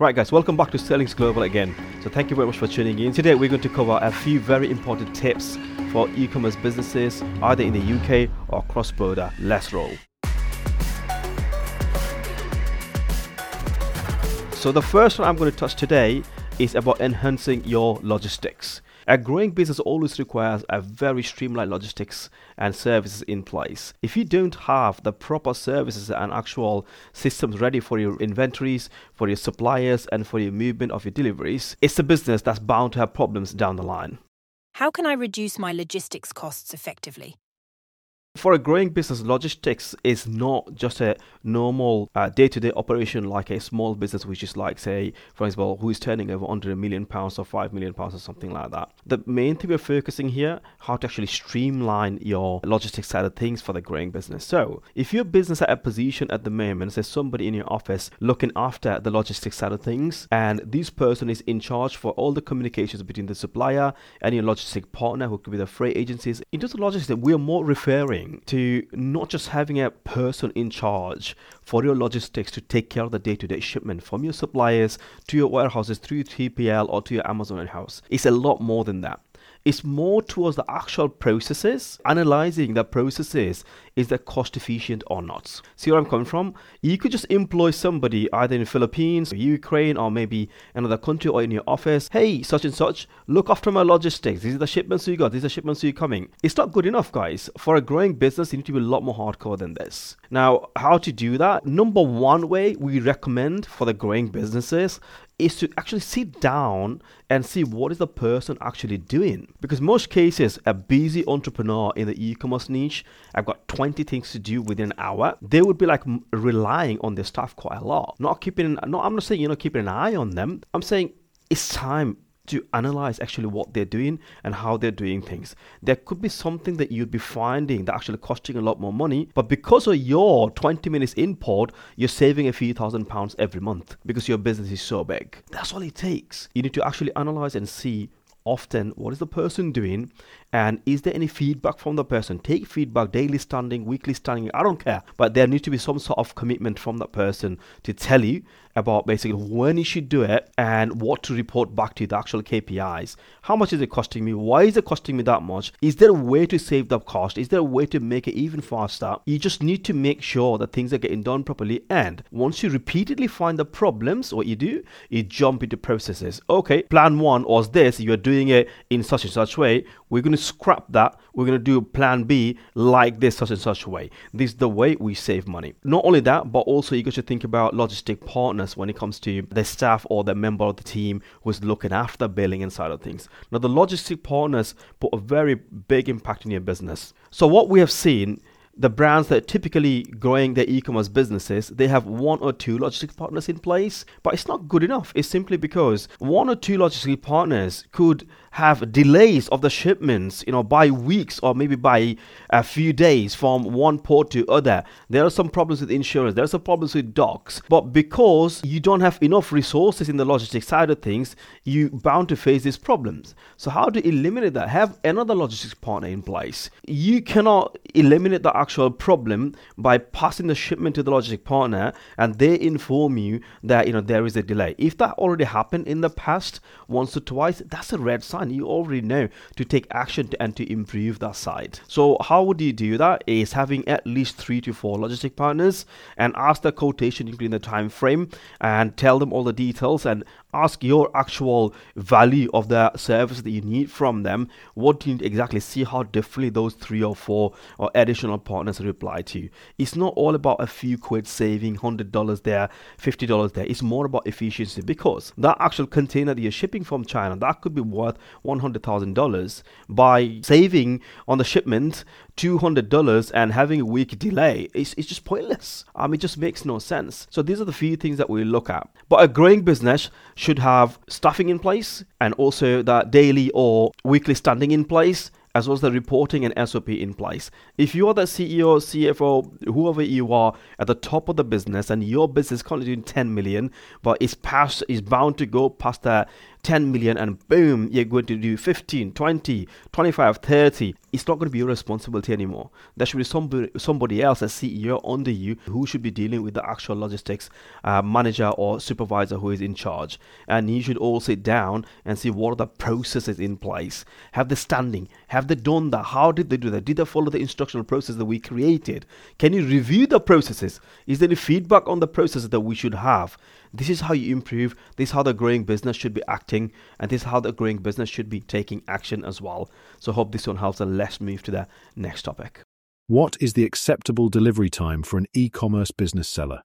Right, guys, welcome back to Sterlinx Global again. So, thank you very much for tuning in. Today, we're going to cover a few very important tips for e commerce businesses, either in the UK or cross border. Let's roll. So, the first one I'm going to touch today is about enhancing your logistics. A growing business always requires a very streamlined logistics and services in place. If you don't have the proper services and actual systems ready for your inventories, for your suppliers, and for your movement of your deliveries, it's a business that's bound to have problems down the line. How can I reduce my logistics costs effectively? For a growing business, logistics is not just a normal day to day operation like a small business, which is like, say, for example, who is turning over under a million pounds or five million pounds or something like that. The main thing we're focusing here, how to actually streamline your logistics side of things for the growing business. So, if your business at a position at the moment, there's somebody in your office looking after the logistics side of things, and this person is in charge for all the communications between the supplier and your logistic partner, who could be the freight agencies. In terms of logistics, we are more referring to not just having a person in charge for your logistics to take care of the day-to-day shipment from your suppliers to your warehouses through 3PL or to your Amazon warehouse. It's a lot more than that. It's more towards the actual processes, analyzing the processes, is that cost efficient or not. See where I'm coming from? You could just employ somebody either in Philippines, Ukraine, or maybe another country or in your office. Hey, such and such, look after my logistics. These are the shipments you got. These are the shipments you're coming. It's not good enough, guys. For a growing business, you need to be a lot more hardcore than this. Now, how to do that? Number one way we recommend for the growing businesses is to actually sit down and see what is the person actually doing. Because most cases a busy entrepreneur in the e-commerce niche i've got 20 things to do within an hour they would be like relying on their staff quite a lot. Not keeping no i'm not saying you're not keeping an eye on them. I'm saying it's time to analyze actually what they're doing and how they're doing things. There could be something that you'd be finding that actually costing a lot more money, but because of your 20 minutes import, you're saving a few thousand pounds every month because your business is so big. That's all it takes. You need to actually analyze and see often what is the person doing and is there any feedback from the person take feedback daily standing weekly standing i don't care but there needs to be some sort of commitment from that person to tell you about basically when you should do it and what to report back to the actual KPIs. How much is it costing me? Why is it costing me that much? Is there a way to save the cost? Is there a way to make it even faster? You just need to make sure that things are getting done properly. And once you repeatedly find the problems, what you do, you jump into processes. Okay, plan one was this, you're doing it in such and such way. We're going to scrap that. We're going to do plan B like this, such and such way. This is the way we save money. Not only that, but also you got to think about logistic partners when it comes to the staff or the member of the team who's looking after billing side of things. Now, the logistic partners put a very big impact in your business. So, what we have seen the brands that are typically growing their e-commerce businesses they have one or two logistics partners in place but it's not good enough it's simply because one or two logistics partners could have delays of the shipments, you know, by weeks or maybe by a few days from one port to other. There are some problems with insurance. There are some problems with docks. But because you don't have enough resources in the logistics side of things, you bound to face these problems. So how to eliminate that? Have another logistics partner in place. You cannot eliminate the actual problem by passing the shipment to the logistic partner and they inform you that you know there is a delay. If that already happened in the past once or twice, that's a red sign you already know to take action to, and to improve that side. So how would you do that? Is having at least three to four logistic partners and ask the quotation including the time frame and tell them all the details and ask your actual value of the service that you need from them. What do you exactly see how differently those three or four or additional partners reply to you. It's not all about a few quid saving, hundred dollars there, fifty dollars there. It's more about efficiency because that actual container that you're shipping from China that could be worth $100,000 by saving on the shipment $200 and having a week delay. It's, it's just pointless. Mean, it just makes no sense. So these are the few things that we look at. But a growing business should have staffing in place and also that daily or weekly standing in place as well as the reporting and SOP in place. If you are the CEO, CFO, whoever you are at the top of the business and your business is currently doing 10 million, but it's past is bound to go past that 10 million and boom, you're going to do 15, 20, 25, 30. It's not going to be your responsibility anymore. There should be somebody, somebody else, a CEO under you, who should be dealing with the actual logistics uh, manager or supervisor who is in charge. And you should all sit down and see what are the processes in place. Have they standing? Have they done that? How did they do that? Did they follow the instructional process that we created? Can you review the processes? Is there any feedback on the processes that we should have? This is how you improve. This is how the growing business should be acting, and this is how the growing business should be taking action as well. So, hope this one helps. And let's move to the next topic. What is the acceptable delivery time for an e commerce business seller?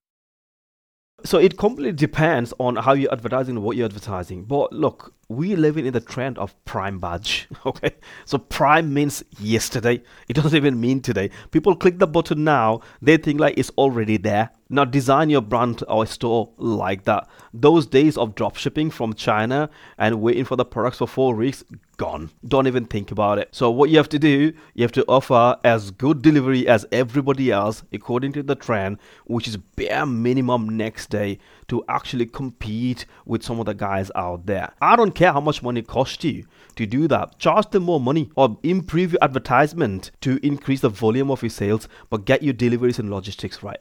So it completely depends on how you're advertising and what you're advertising. But look, we're living in the trend of prime badge. Okay. So prime means yesterday. It doesn't even mean today. People click the button now, they think like it's already there. Now design your brand or store like that. Those days of drop shipping from China and waiting for the products for four weeks, gone. Don't even think about it. So what you have to do, you have to offer as good delivery as everybody else according to the trend, which is bare minimum next day to actually compete with some of the guys out there. I don't care how much money it costs you to do that. Charge them more money or improve your advertisement to increase the volume of your sales, but get your deliveries and logistics right.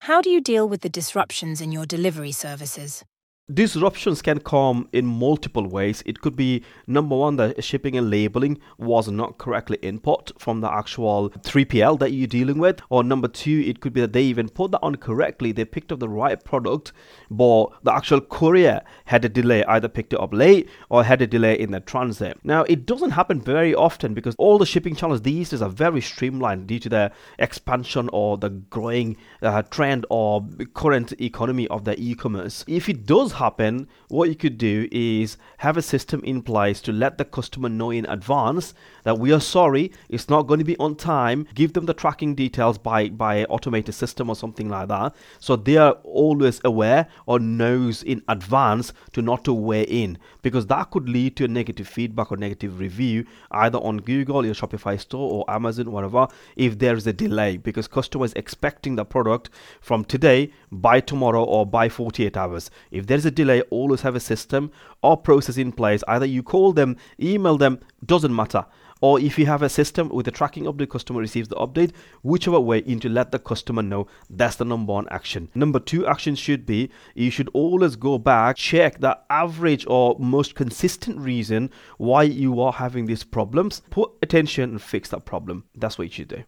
How do you deal with the disruptions in your delivery services? Disruptions can come in multiple ways. It could be number one, the shipping and labeling was not correctly input from the actual 3PL that you're dealing with, or number two, it could be that they even put that on correctly. They picked up the right product, but the actual courier had a delay, either picked it up late or had a delay in the transit. Now, it doesn't happen very often because all the shipping channels these days are very streamlined due to the expansion or the growing uh, trend or current economy of the e-commerce. If it does happen, what you could do is have a system in place to let the customer know in advance that we are sorry, it's not going to be on time. Give them the tracking details by by automated system or something like that, so they are always aware or knows in advance to not to weigh in because that could lead to a negative feedback or negative review either on Google, your Shopify store, or Amazon, whatever. If there is a delay because customers expecting the product from today by tomorrow or by 48 hours. If there's a delay, always have a system or process in place. Either you call them, email them, doesn't matter or if you have a system with the tracking of the customer receives the update, whichever way, you need to let the customer know that's the number one action. Number two action should be you should always go back, check the average or most consistent reason why you are having these problems, put attention and fix that problem. That's what you should do.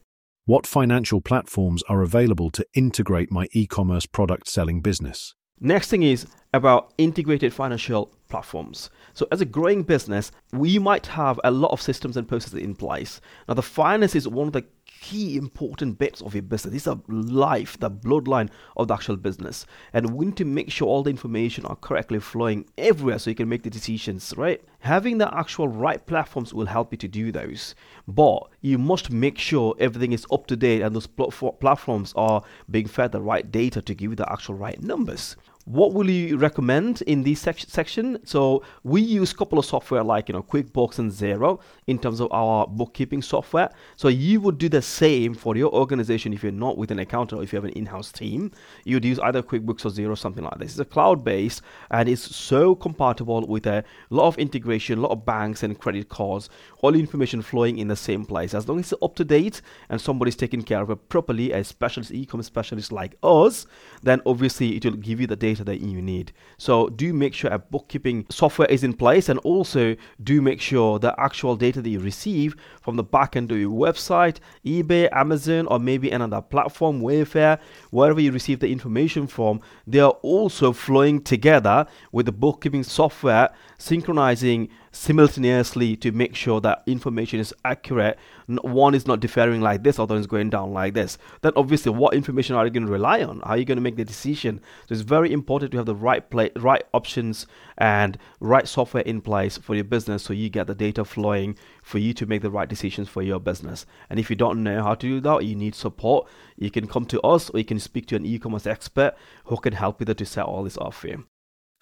What financial platforms are available to integrate my e commerce product selling business? Next thing is about integrated financial platforms. So, as a growing business, we might have a lot of systems and processes in place. Now, the finance is one of the key important bits of your business. It's a life, the bloodline of the actual business. And we need to make sure all the information are correctly flowing everywhere so you can make the decisions, right? Having the actual right platforms will help you to do those. But you must make sure everything is up to date and those platforms are being fed the right data to give you the actual right numbers what will you recommend in this sec- section? So we use a couple of software like you know QuickBooks and Xero in terms of our bookkeeping software. So you would do the same for your organization if you're not with an accountant or if you have an in-house team. You'd use either QuickBooks or Xero, something like this. It's a cloud-based and it's so compatible with a lot of integration, a lot of banks and credit cards, all information flowing in the same place. As long as it's up to date and somebody's taking care of it properly, a specialist e-commerce specialist like us, then obviously it will give you the data data that you need. So do make sure a bookkeeping software is in place and also do make sure the actual data that you receive from the back end of your website, eBay, Amazon, or maybe another platform, Wayfair, wherever you receive the information from, they are also flowing together with the bookkeeping software, synchronizing simultaneously to make sure that information is accurate. One is not differing like this, other is going down like this. Then obviously, what information are you going to rely on? How are you going to make the decision? So it's very important to have the right play, right options and right software in place for your business, so you get the data flowing for you to make the right decisions for your business. And if you don't know how to do that, you need support. You can come to us, or you can speak to an e-commerce expert who can help you to set all this off for you.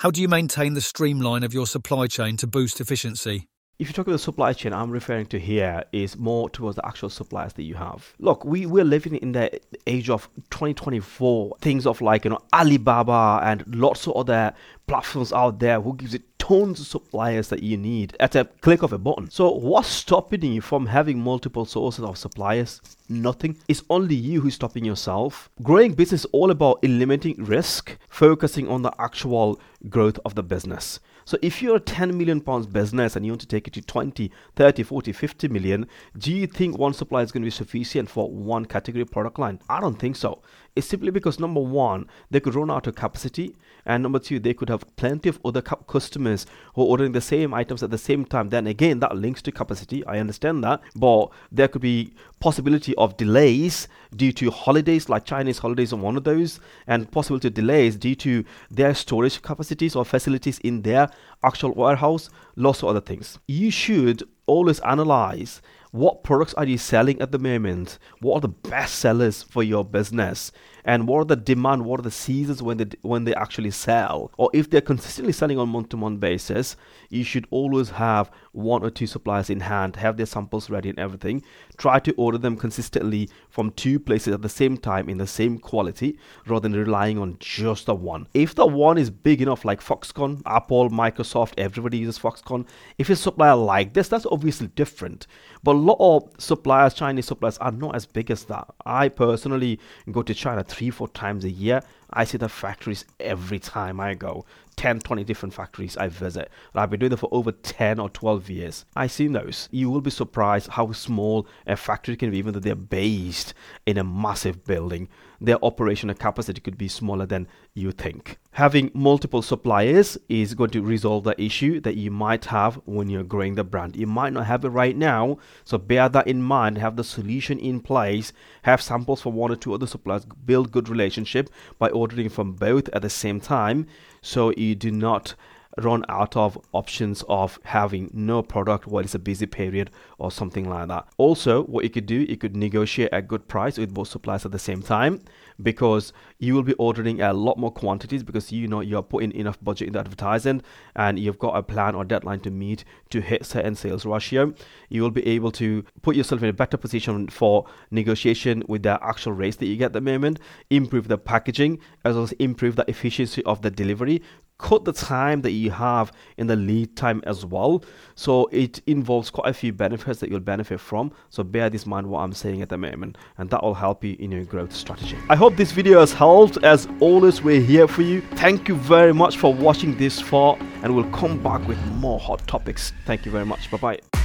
How do you maintain the streamline of your supply chain to boost efficiency? If you talk about the supply chain, I'm referring to here is more towards the actual suppliers that you have. Look, we, we're living in the age of 2024, things of like, you know, Alibaba and lots of other platforms out there who gives it tons of suppliers that you need at a click of a button. So what's stopping you from having multiple sources of suppliers? Nothing. It's only you who's stopping yourself. Growing business is all about eliminating risk, focusing on the actual growth of the business. So if you're a 10 million pounds business and you want to take it to 20, 30, 40, 50 million, do you think one supplier is going to be sufficient for one category product line? I don't think so. It's simply because number one, they could run out of capacity, and number two, they could have plenty of other customers who are ordering the same items at the same time. Then again, that links to capacity. I understand that, but there could be possibility of delays due to holidays, like Chinese holidays are one of those, and possibility delays due to their storage capacities or facilities in their actual warehouse, lots of other things. You should always analyze what products are you selling at the moment? What are the best sellers for your business? And what are the demand, what are the seasons when they when they actually sell, or if they're consistently selling on month-to-month basis, you should always have one or two suppliers in hand, have their samples ready and everything. Try to order them consistently from two places at the same time in the same quality, rather than relying on just the one. If the one is big enough, like Foxconn, Apple, Microsoft, everybody uses Foxconn. If it's a supplier like this, that's obviously different. But a lot of suppliers, Chinese suppliers, are not as big as that. I personally go to China three, four times a year. I see the factories every time I go. 10, 20 different factories I visit. And I've been doing that for over 10 or 12 years. I've seen those. You will be surprised how small a factory can be, even though they're based in a massive building. Their operational capacity could be smaller than you think. Having multiple suppliers is going to resolve the issue that you might have when you're growing the brand. You might not have it right now, so bear that in mind. Have the solution in place. Have samples from one or two other suppliers. Build good relationship by ordering from both at the same time so you do not run out of options of having no product while it's a busy period or something like that. Also, what you could do, you could negotiate a good price with both suppliers at the same time because you will be ordering a lot more quantities because you know you're putting enough budget in the advertising and you've got a plan or deadline to meet to hit certain sales ratio. You will be able to put yourself in a better position for negotiation with the actual rates that you get at the moment, improve the packaging, as well as improve the efficiency of the delivery, cut the time that you have in the lead time as well. So it involves quite a few benefits that you'll benefit from. So bear this mind what I'm saying at the moment, and that will help you in your growth strategy. I hope this video has helped. As always, we're here for you. Thank you very much for watching this far, and we'll come back with more hot topics. Thank you very much. Bye bye.